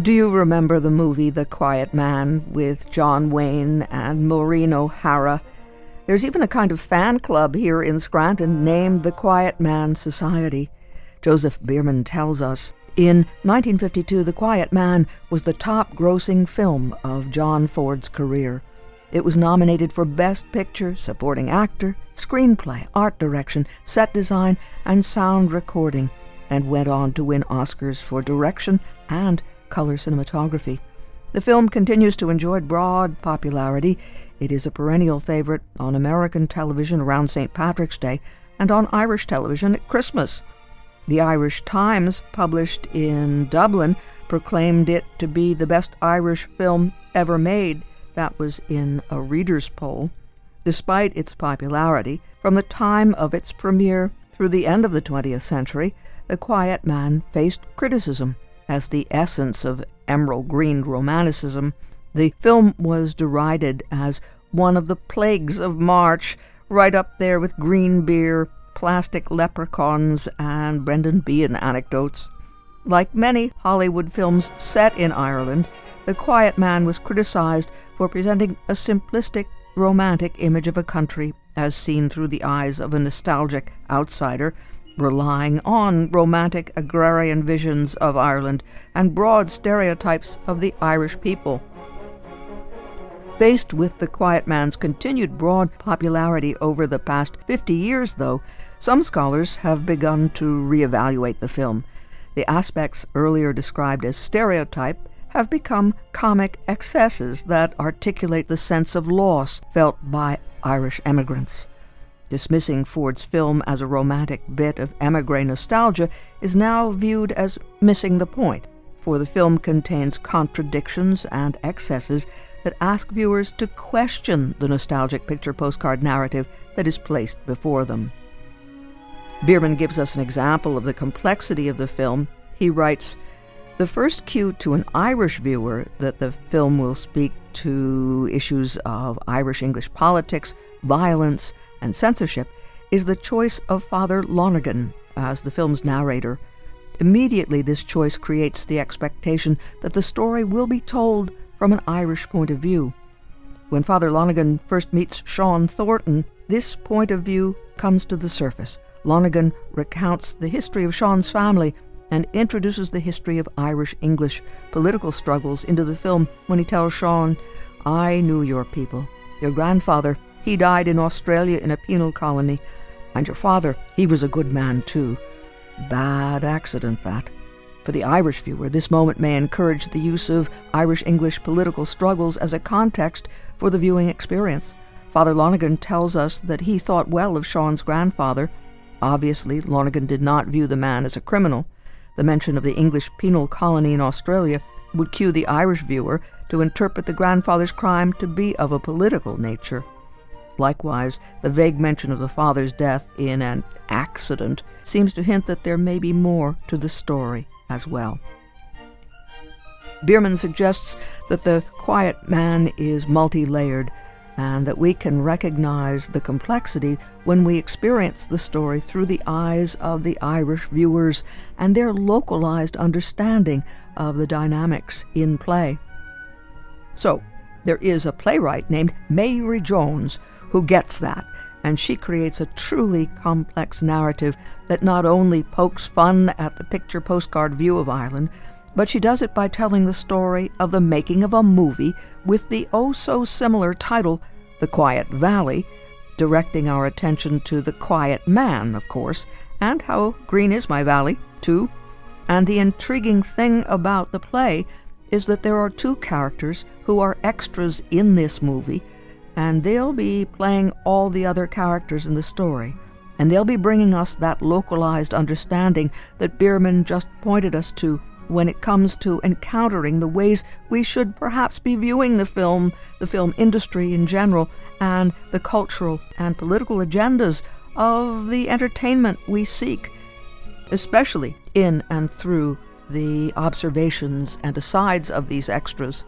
Do you remember the movie The Quiet Man with John Wayne and Maureen O'Hara? There's even a kind of fan club here in Scranton named the Quiet Man Society. Joseph Bierman tells us in 1952, The Quiet Man was the top grossing film of John Ford's career. It was nominated for Best Picture, Supporting Actor, Screenplay, Art Direction, Set Design, and Sound Recording, and went on to win Oscars for Direction and Color Cinematography. The film continues to enjoy broad popularity. It is a perennial favorite on American television around St. Patrick's Day and on Irish television at Christmas. The Irish Times, published in Dublin, proclaimed it to be the best Irish film ever made that was in a reader's poll. Despite its popularity, from the time of its premiere through the end of the 20th century, The Quiet Man faced criticism as the essence of emerald green romanticism. The film was derided as one of the plagues of March, right up there with green beer, plastic leprechauns, and Brendan Behan anecdotes. Like many Hollywood films set in Ireland, The Quiet Man was criticized for presenting a simplistic, romantic image of a country as seen through the eyes of a nostalgic outsider, relying on romantic agrarian visions of Ireland and broad stereotypes of the Irish people. Faced with the Quiet Man's continued broad popularity over the past 50 years, though, some scholars have begun to reevaluate the film. The aspects earlier described as stereotype have become comic excesses that articulate the sense of loss felt by Irish emigrants. Dismissing Ford's film as a romantic bit of emigre nostalgia is now viewed as missing the point, for the film contains contradictions and excesses that ask viewers to question the nostalgic picture postcard narrative that is placed before them. Bierman gives us an example of the complexity of the film. He writes, the first cue to an Irish viewer that the film will speak to issues of Irish English politics, violence, and censorship is the choice of Father Lonergan as the film's narrator. Immediately, this choice creates the expectation that the story will be told from an Irish point of view. When Father Lonergan first meets Sean Thornton, this point of view comes to the surface. Lonergan recounts the history of Sean's family and introduces the history of Irish English political struggles into the film when he tells Sean, I knew your people. Your grandfather, he died in Australia in a penal colony, and your father, he was a good man too. Bad accident, that. For the Irish viewer, this moment may encourage the use of Irish English political struggles as a context for the viewing experience. Father Lonergan tells us that he thought well of Sean's grandfather. Obviously, Lonergan did not view the man as a criminal. The mention of the English penal colony in Australia would cue the Irish viewer to interpret the grandfather's crime to be of a political nature. Likewise, the vague mention of the father's death in an accident seems to hint that there may be more to the story as well. Bierman suggests that the quiet man is multi layered and that we can recognize the complexity when we experience the story through the eyes of the Irish viewers and their localized understanding of the dynamics in play. So, there is a playwright named Mary Jones who gets that, and she creates a truly complex narrative that not only pokes fun at the picture postcard view of Ireland, but she does it by telling the story of the making of a movie with the oh so similar title, The Quiet Valley, directing our attention to the quiet man, of course, and how green is my valley, too. And the intriguing thing about the play is that there are two characters who are extras in this movie, and they'll be playing all the other characters in the story. And they'll be bringing us that localized understanding that Bierman just pointed us to when it comes to encountering the ways we should perhaps be viewing the film, the film industry in general, and the cultural and political agendas of the entertainment we seek, especially in and through the observations and asides of these extras.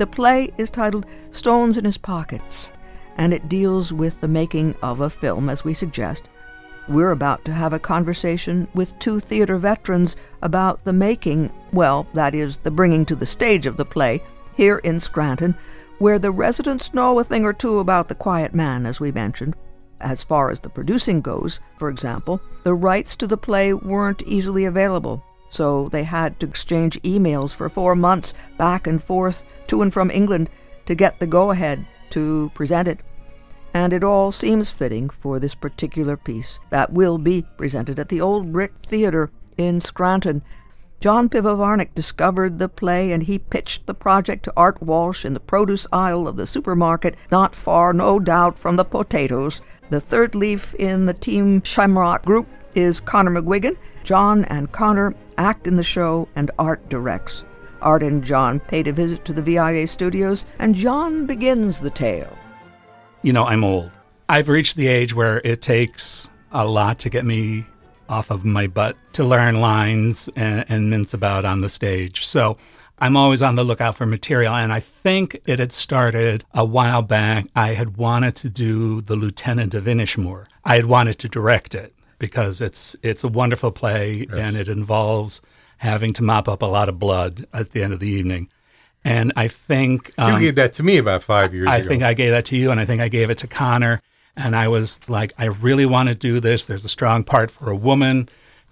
The play is titled Stones in His Pockets, and it deals with the making of a film, as we suggest, we're about to have a conversation with two theater veterans about the making Well, that is, the bringing to the stage of the play, here in Scranton, where the residents know a thing or two about the quiet man, as we mentioned. As far as the producing goes, for example, the rights to the play weren't easily available, so they had to exchange emails for four months back and forth to and from England to get the go ahead to present it. And it all seems fitting for this particular piece that will be presented at the Old Brick Theatre in Scranton John Pivovarnik discovered the play and he pitched the project to Art Walsh in the produce aisle of the supermarket, not far, no doubt, from the potatoes. The third leaf in the Team Shamrock group is Connor McGuigan. John and Connor act in the show, and Art directs. Art and John paid a visit to the VIA studios, and John begins the tale. You know, I'm old. I've reached the age where it takes a lot to get me off of my butt to learn lines and, and mince about on the stage. So I'm always on the lookout for material. And I think it had started a while back. I had wanted to do The Lieutenant of Inishmore. I had wanted to direct it because it's it's a wonderful play yes. and it involves having to mop up a lot of blood at the end of the evening. And I think um, you gave that to me about five years I ago. I think I gave that to you, and I think I gave it to Connor. And I was like, I really want to do this. There's a strong part for a woman.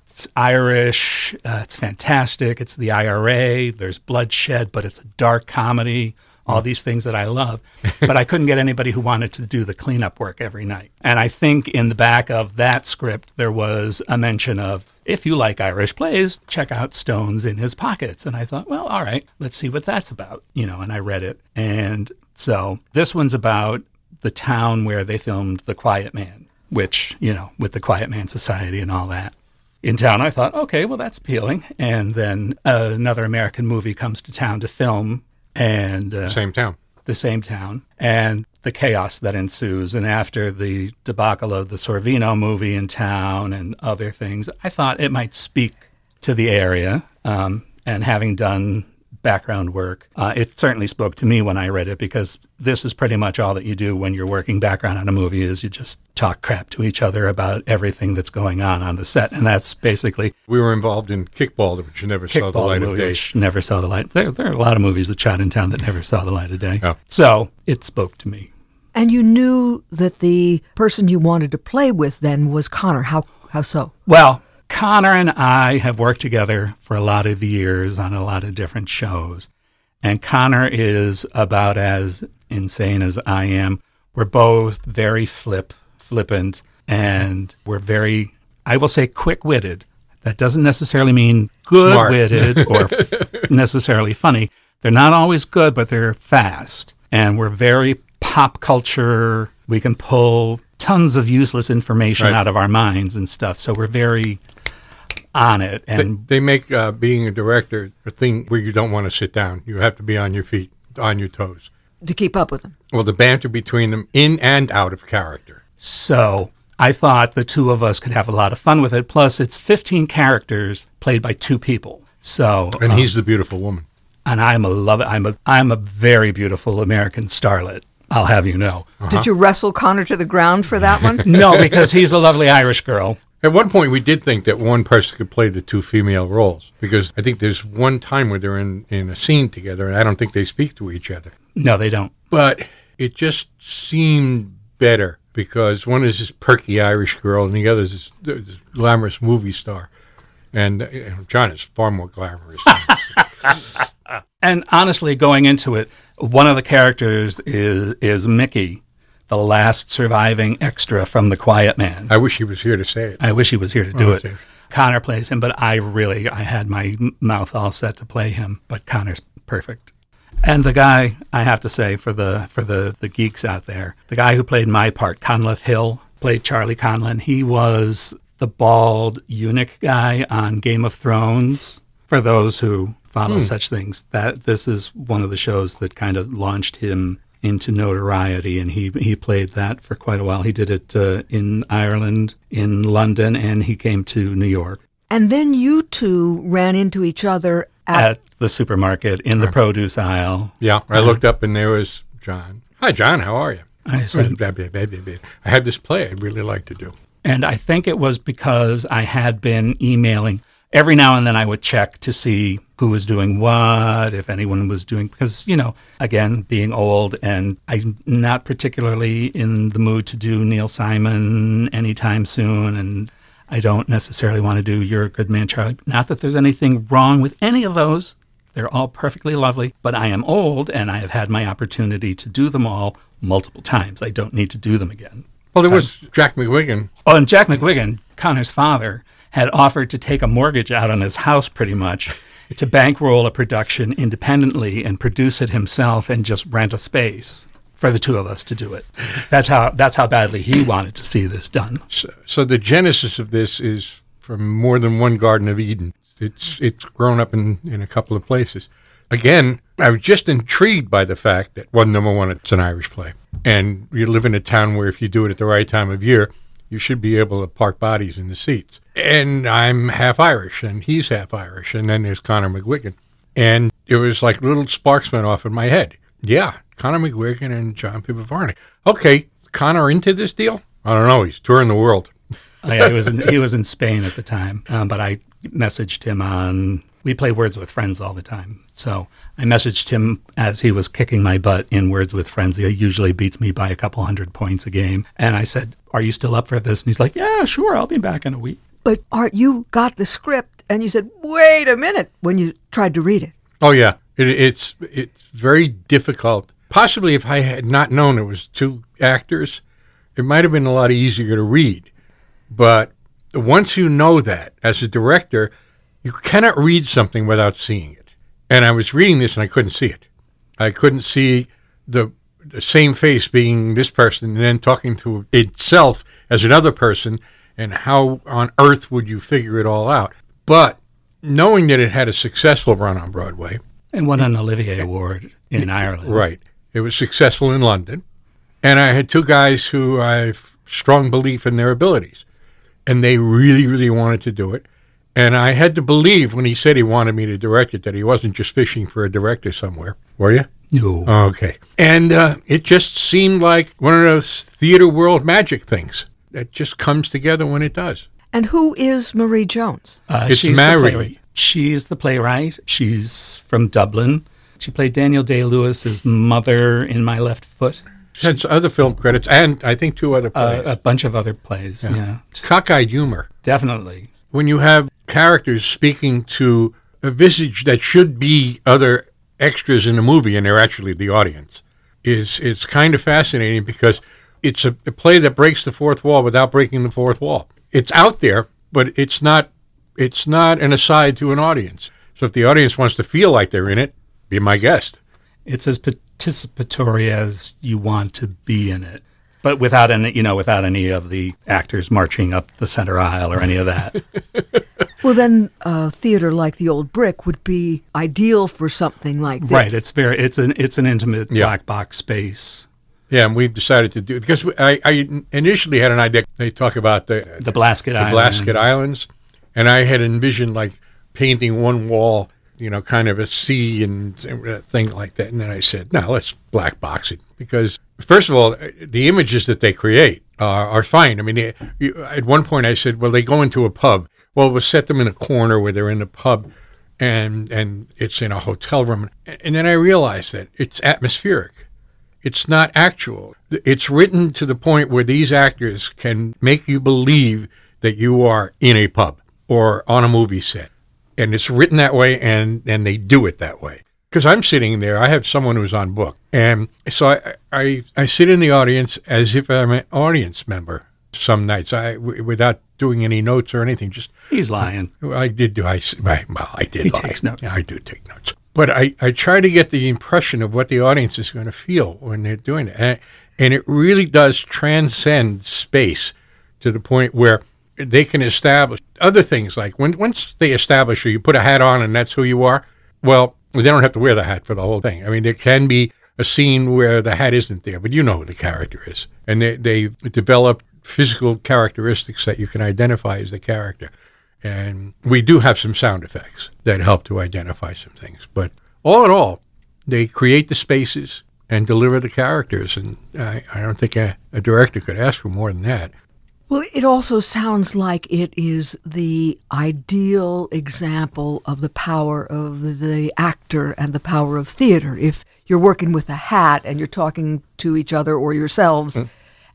It's Irish. Uh, it's fantastic. It's the IRA. There's bloodshed, but it's a dark comedy. All these things that I love. But I couldn't get anybody who wanted to do the cleanup work every night. And I think in the back of that script, there was a mention of if you like Irish plays, check out Stones in His Pockets. And I thought, well, all right, let's see what that's about. You know, and I read it. And so this one's about the town where they filmed The Quiet Man, which, you know, with the Quiet Man Society and all that. In town, I thought, okay, well, that's appealing. And then uh, another American movie comes to town to film, and uh, same town, the same town, and the chaos that ensues. And after the debacle of the Sorvino movie in town and other things, I thought it might speak to the area. Um, and having done background work. Uh, it certainly spoke to me when I read it because this is pretty much all that you do when you're working background on a movie is you just talk crap to each other about everything that's going on on the set, and that's basically. We were involved in Kickball, which never Kickball, saw the light movie, of day. Which never saw the light. There, there are a lot of movies that shot in town that never saw the light of day. So it spoke to me. And you knew that the person you wanted to play with then was Connor. How how so? Well, Connor and I have worked together for a lot of years on a lot of different shows. And Connor is about as insane as I am. We're both very flip, flippant, and we're very, I will say, quick witted. That doesn't necessarily mean good witted or f- necessarily funny. They're not always good, but they're fast. And we're very pop culture. We can pull tons of useless information right. out of our minds and stuff. So we're very on it. And they, they make uh, being a director a thing where you don't want to sit down. You have to be on your feet, on your toes. To keep up with them. Well, the banter between them in and out of character. So I thought the two of us could have a lot of fun with it. Plus, it's 15 characters played by two people. So And um, he's the beautiful woman. And I'm a love I'm a I'm a very beautiful American starlet. I'll have you know. Uh-huh. Did you wrestle Connor to the ground for that one? no, because he's a lovely Irish girl. At one point, we did think that one person could play the two female roles because I think there's one time where they're in, in a scene together, and I don't think they speak to each other. No, they don't. But it just seemed better because one is this perky Irish girl, and the other is this glamorous movie star. And uh, John is far more glamorous. and honestly, going into it, one of the characters is is Mickey, the last surviving extra from The Quiet Man. I wish he was here to say it. I wish he was here to do oh, it. Dear. Connor plays him, but I really I had my mouth all set to play him, but Connor's perfect. And the guy, I have to say, for the for the the geeks out there, the guy who played my part, Conleth Hill, played Charlie Conlon. He was the bald eunuch guy on Game of Thrones. For those who follow hmm. such things, that this is one of the shows that kind of launched him into notoriety, and he he played that for quite a while. He did it uh, in Ireland, in London, and he came to New York. And then you two ran into each other at, at the supermarket in the produce aisle. Yeah, I looked up and there was John. Hi, John. How are you? I said, I had this play I'd really like to do. And I think it was because I had been emailing every now and then I would check to see who was doing what, if anyone was doing, because, you know, again, being old and I'm not particularly in the mood to do Neil Simon anytime soon. And I don't necessarily want to do You're a Good Man, Charlie. Not that there's anything wrong with any of those. They're all perfectly lovely, but I am old and I have had my opportunity to do them all multiple times. I don't need to do them again. Well, there was Jack McGuigan. Oh, and Jack McGuigan, Connor's father, had offered to take a mortgage out on his house pretty much to bankroll a production independently and produce it himself and just rent a space for the two of us to do it. That's how that's how badly he wanted to see this done. So, so the genesis of this is from more than one Garden of Eden. It's it's grown up in, in a couple of places. Again, I was just intrigued by the fact that one number one, it's an Irish play, and you live in a town where if you do it at the right time of year, you should be able to park bodies in the seats. And I'm half Irish, and he's half Irish, and then there's Connor McGuigan, and it was like little sparks went off in my head. Yeah, Connor McGuigan and John Pivovarnik. Okay, Connor into this deal? I don't know. He's touring the world. oh, yeah, he was in, he was in Spain at the time, um, but I messaged him on. We play Words with Friends all the time, so I messaged him as he was kicking my butt in Words with Friends. He usually beats me by a couple hundred points a game, and I said, "Are you still up for this?" And he's like, "Yeah, sure. I'll be back in a week." But Art, you got the script and you said, "Wait a minute!" when you tried to read it. Oh yeah, it, it's it's very difficult. Possibly, if I had not known it was two actors, it might have been a lot easier to read. But once you know that, as a director, you cannot read something without seeing it. And I was reading this and I couldn't see it. I couldn't see the, the same face being this person and then talking to itself as another person. And how on earth would you figure it all out? But knowing that it had a successful run on Broadway and won an Olivier Award in Ireland, right? It was successful in London, and I had two guys who I have strong belief in their abilities, and they really, really wanted to do it. And I had to believe when he said he wanted me to direct it that he wasn't just fishing for a director somewhere. Were you? No. Okay. And uh, it just seemed like one of those theater world magic things that just comes together when it does. And who is Marie Jones? Uh, It's she's the Mary. playwright. She's the playwright. She's from Dublin. She played Daniel Day Lewis's mother in My Left Foot. She had other film credits and I think two other Uh, plays. a bunch of other plays. Yeah, Cockeyed humor. definitely. when you have characters speaking to a visage that should be other extras in the movie and they're actually the audience is it's kind of fascinating because it's a, a play that breaks the fourth wall without breaking the fourth wall. It's out there, but it's not it's not an aside to an audience. So if the audience wants to feel like they're in it, be my guest. It's as participatory as you want to be in it, but without any, you know, without any of the actors marching up the center aisle or any of that. Well, then a theater like the Old Brick would be ideal for something like this. right. It's very. It's an. It's an intimate Yeah. black box space. Yeah, and we've decided to do because I, I initially had an idea. They talk about the The Blasket the Islands. Blasket Islands, and I had envisioned like painting one wall, you know, kind of a sea and a thing like that. And then I said, no, let's black box it because first of all, the images that they create are, are fine. I mean, they, you, at one point I said, well, they go into a pub. Well, we'll set them in a corner where they're in the pub. And and it's in a hotel room, and then I realized that it's atmospheric. It's not actual. It's written to the point where these actors can make you believe that you are in a pub or on a movie set. And it's written that way and, and they do it that way. Because I'm sitting there, I have someone who's on book. And so I, I, I sit in the audience as if I'm an audience member some nights I, w- without doing any notes or anything. Just He's lying. I did do. I well, I did. He lie. takes notes. I do take notes. But I, I try to get the impression of what the audience is going to feel when they're doing it, and, and it really does transcend space to the point where they can establish other things. Like when once they establish you, you put a hat on, and that's who you are. Well, they don't have to wear the hat for the whole thing. I mean, there can be a scene where the hat isn't there, but you know who the character is, and they they develop physical characteristics that you can identify as the character. And we do have some sound effects that help to identify some things. But all in all, they create the spaces and deliver the characters. And I, I don't think a, a director could ask for more than that. Well, it also sounds like it is the ideal example of the power of the actor and the power of theater. If you're working with a hat and you're talking to each other or yourselves, hmm.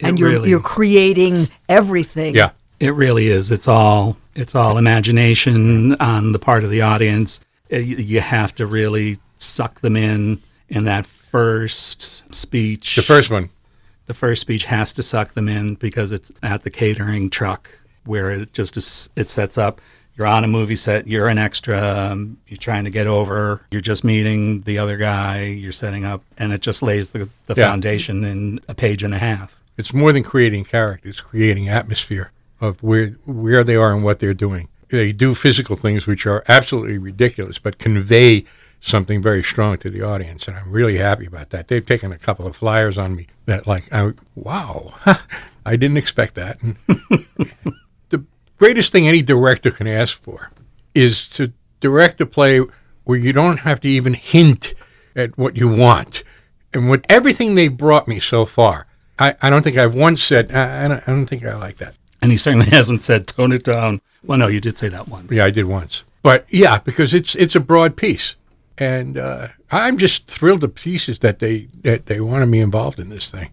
And It you're really- you're creating everything. Yeah. It really is. It's all it's all imagination on the part of the audience. Uh, You you have to really suck them in in that first speech. The first one. the first speech has to suck them in because it's at the catering truck where it just is, it sets up. You're on a movie set. You're an extra. Um, you're trying to get over. You're just meeting the other guy. You're setting up, and it just lays the, the Yeah. foundation in a page and a half. It's more than creating character. It's creating atmosphere of where where they are and what they're doing. They do physical things which are absolutely ridiculous, but convey something very strong to the audience, and I'm really happy about that. They've taken a couple of flyers on me that, like, I, wow, I didn't expect that. the greatest thing any director can ask for is to direct a play where you don't have to even hint at what you want. And with everything they've brought me so far, I, I don't think I've once said, I, I, don't, I don't think I like that. And he certainly hasn't said tone it down. Well, no, you did say that once. Yeah, I did once. But yeah, because it's it's a broad piece. And uh, I'm just thrilled to pieces that they that they wanted me involved in this thing.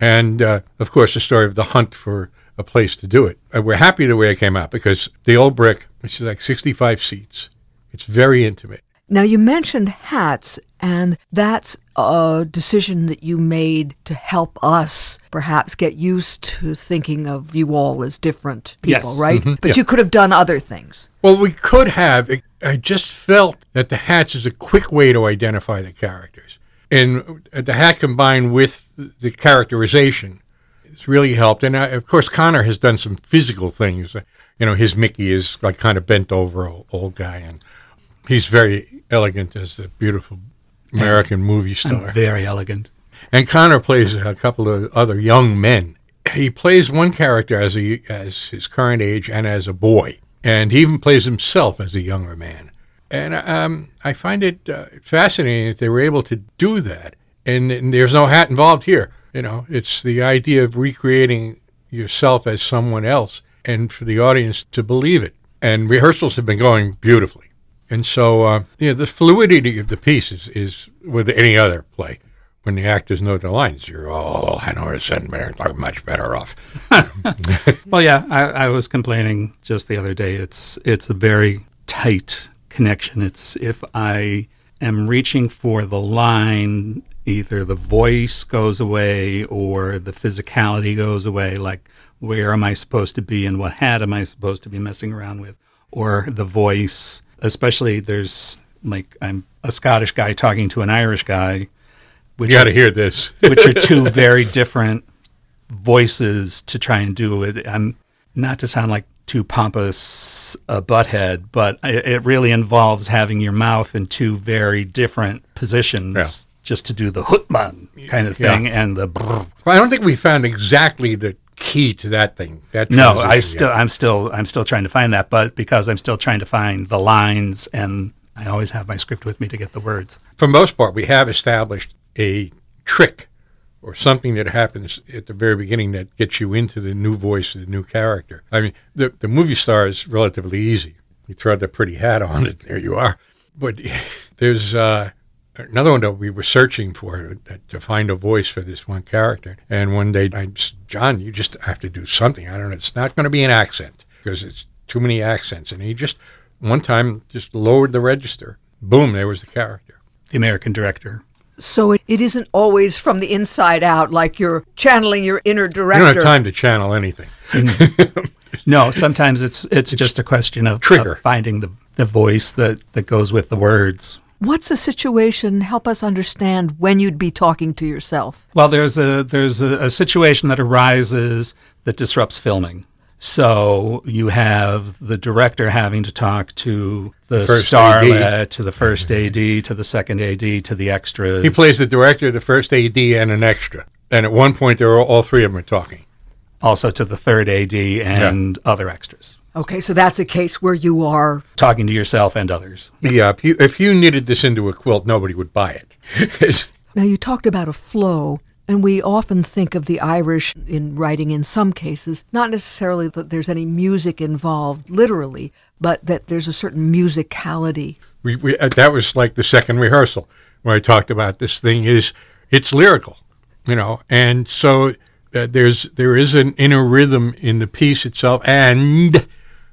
And uh, of course, the story of the hunt for a place to do it. And we're happy the way it came out because the old brick, which is like 65 seats, it's very intimate. Now you mentioned hats, and that's a decision that you made to help us perhaps get used to thinking of you all as different people, Yes. right? But Yeah. you could have done other things. Well, we could have. I just felt that the hats is a quick way to identify the characters. And the hat combined with the characterization, it's really helped. And uh, of course, Connor has done some physical things. You know, his Mickey is like kind of bent over old, old guy, and he's very elegant as the beautiful American movie star. very elegant. And Connor plays a couple of other young men. He plays one character as a as his current age and as a boy, and he even plays himself as a younger man. And um, I find it uh, fascinating that they were able to do that. And, and there's no hat involved here. You know, it's the idea of recreating yourself as someone else, and for the audience to believe it. And rehearsals have been going beautifully. And so, uh, you know, the fluidity of the piece is, is with any other play. When the actors know the lines, you're all 100% better, like, much better off. Well, yeah, I, I was complaining just the other day. It's it's a very tight connection. It's if I am reaching for the line, either the voice goes away or the physicality goes away. Like, where am I supposed to be and what hat am I supposed to be messing around with? Or the voice, especially there's like I'm a Scottish guy talking to an Irish guy, which You got to hear this. which are two very different voices to try and do it. I'm not to sound like too pompous a butthead, but it, it really involves having your mouth in two very different positions Yeah. just to do the hutman kind of Yeah. thing and the brr. Well, I don't think we found exactly the key to that thing. That no, I still yet. I'm still I'm still trying to find that, but because I'm still trying to find the lines and I always have my script with me to get the words. for most part, we have established a trick or something that happens at the very beginning that gets you into the new voice the new character. I mean, the, the movie star is relatively easy. You throw the pretty hat on, it, there you are. But there's uh, another one that we were searching for that, to find a voice for this one character. And one day, I just, John, you just have to do something. I don't know. It's not going to be an accent because it's too many accents. And he just, one time, just lowered the register. Boom, there was the character. The American director. So it, it isn't always from the inside out, like you're channeling your inner You director. don't have time to channel anything. Mm-hmm. No, sometimes it's it's just a question of, Trigger. of finding the, the voice that, that goes with the words. What's a situation? Help us understand when you'd be talking to yourself. Well, there's a there's a, a situation that arises that disrupts filming. So you have the director having to talk to the First starlet, AD. to the first AD, to the second AD, to the extras. He plays the director, the first AD, and an extra. And at one point, there were all three of them are talking. also to the third AD and other extras, Okay, so that's a case where you are. talking to yourself and others. Yeah, if you, if you knitted this into a quilt, nobody would buy it. Now, you talked about a flow. And we often think of the Irish in writing in some cases, not necessarily that there's any music involved literally, but that there's a certain musicality. We, we, uh, that was like the second rehearsal where I talked about this thing is it's lyrical, you know, and so uh, there's there is an inner rhythm in the piece itself. And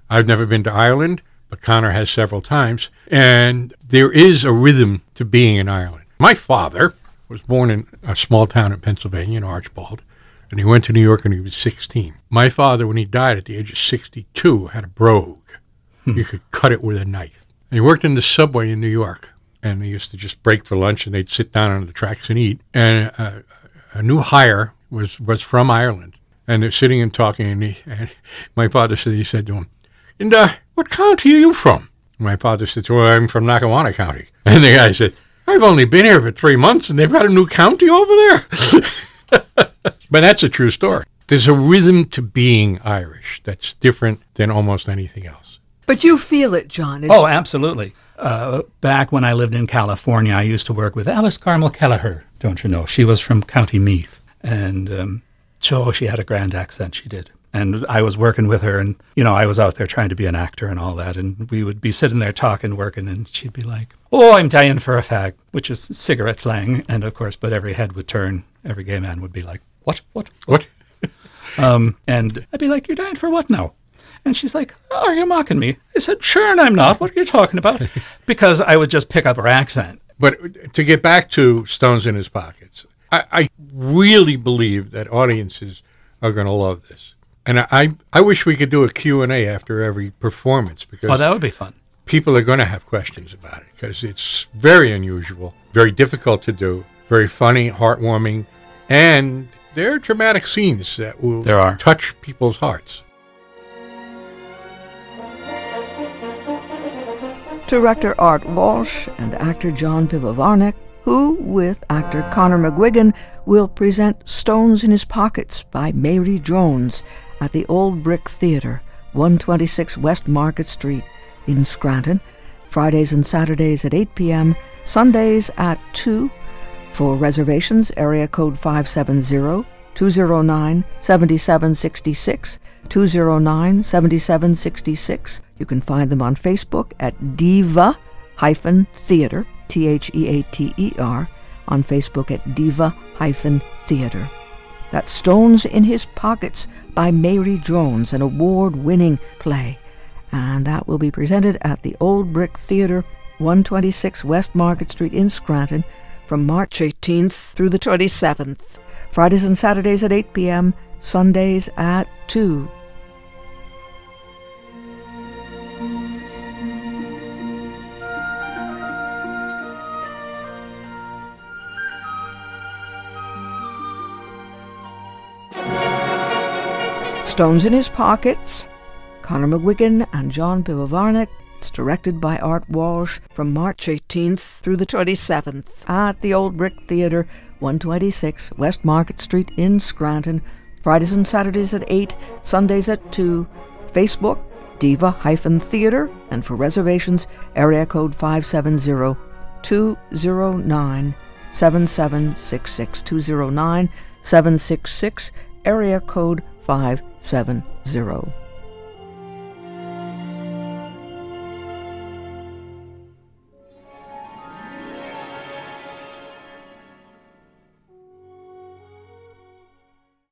I've never been to Ireland, but Connor has several times, and there is a rhythm to being in Ireland. My father was born in a small town in Pennsylvania, in Archbald, and he went to New York when he was 16. My father, when he died at the age of 62, had a brogue. you could cut it with a knife. And he worked in the subway in New York, and they used to just break for lunch, and they'd sit down on the tracks and eat. And uh, a new hire was was from Ireland, and they're sitting and talking, and, he, and my father said, he said to him, "And uh, what county are you from?" My father said, "Well, I'm from Lackawanna County." And the guy said, I've only been here for three months and they've got a new county over there. but that's a true story. There's a rhythm to being Irish that's different than almost anything else. But you feel it, John. oh, absolutely. Uh, back when I lived in California, I used to work with Alice Carmel Kelleher, don't you know? She was from County Meath. And um, so she had a grand accent, she did. And I was working with her, and, you know, I was out there trying to be an actor and all that. And we would be sitting there talking, working, and she'd be like, Oh, I'm dying for a fag, which is cigarette slang. And of course, but every head would turn. Every gay man would be like, What? What? What? um, and I'd be like, You're dying for what now? And she's like, oh, Are you mocking me? I said, Sure, and I'm not. What are you talking about? because I would just pick up her accent. But to get back to Stones in His Pockets, I, I really believe that audiences are going to love this. And I, I wish we could do a Q&A after every performance because oh, that would be fun people are going to have questions about it because it's very unusual, very difficult to do, very funny, heartwarming, and there are dramatic scenes that will there are. touch people's hearts. Director Art Walsh and actor John Pivovarnik, who, with actor Conor McGuigan, will present Stones in His Pockets by Mary Jones at the Old Brick Theatre, 126 West Market Street, in Scranton, Fridays and Saturdays at 8 p.m., Sundays at 2. For reservations, area code 570 209 7766, 209 7766. You can find them on Facebook at Diva hyphen theater, T H E A T E R, on Facebook at Diva hyphen theater. That's Stones in His Pockets by Mary Jones, an award winning play and that will be presented at the Old Brick Theatre, 126 West Market Street in Scranton, from March 18th through the 27th. Fridays and Saturdays at 8 p.m., Sundays at 2. Stones in his pockets, Conor McGuigan and John Pivovarnik. It's directed by Art Walsh from March 18th through the 27th at the Old Brick Theatre, 126 West Market Street in Scranton. Fridays and Saturdays at 8, Sundays at 2. Facebook, Diva hyphen Theatre, and for reservations, area code 570 209 7766 209 766 area code 570.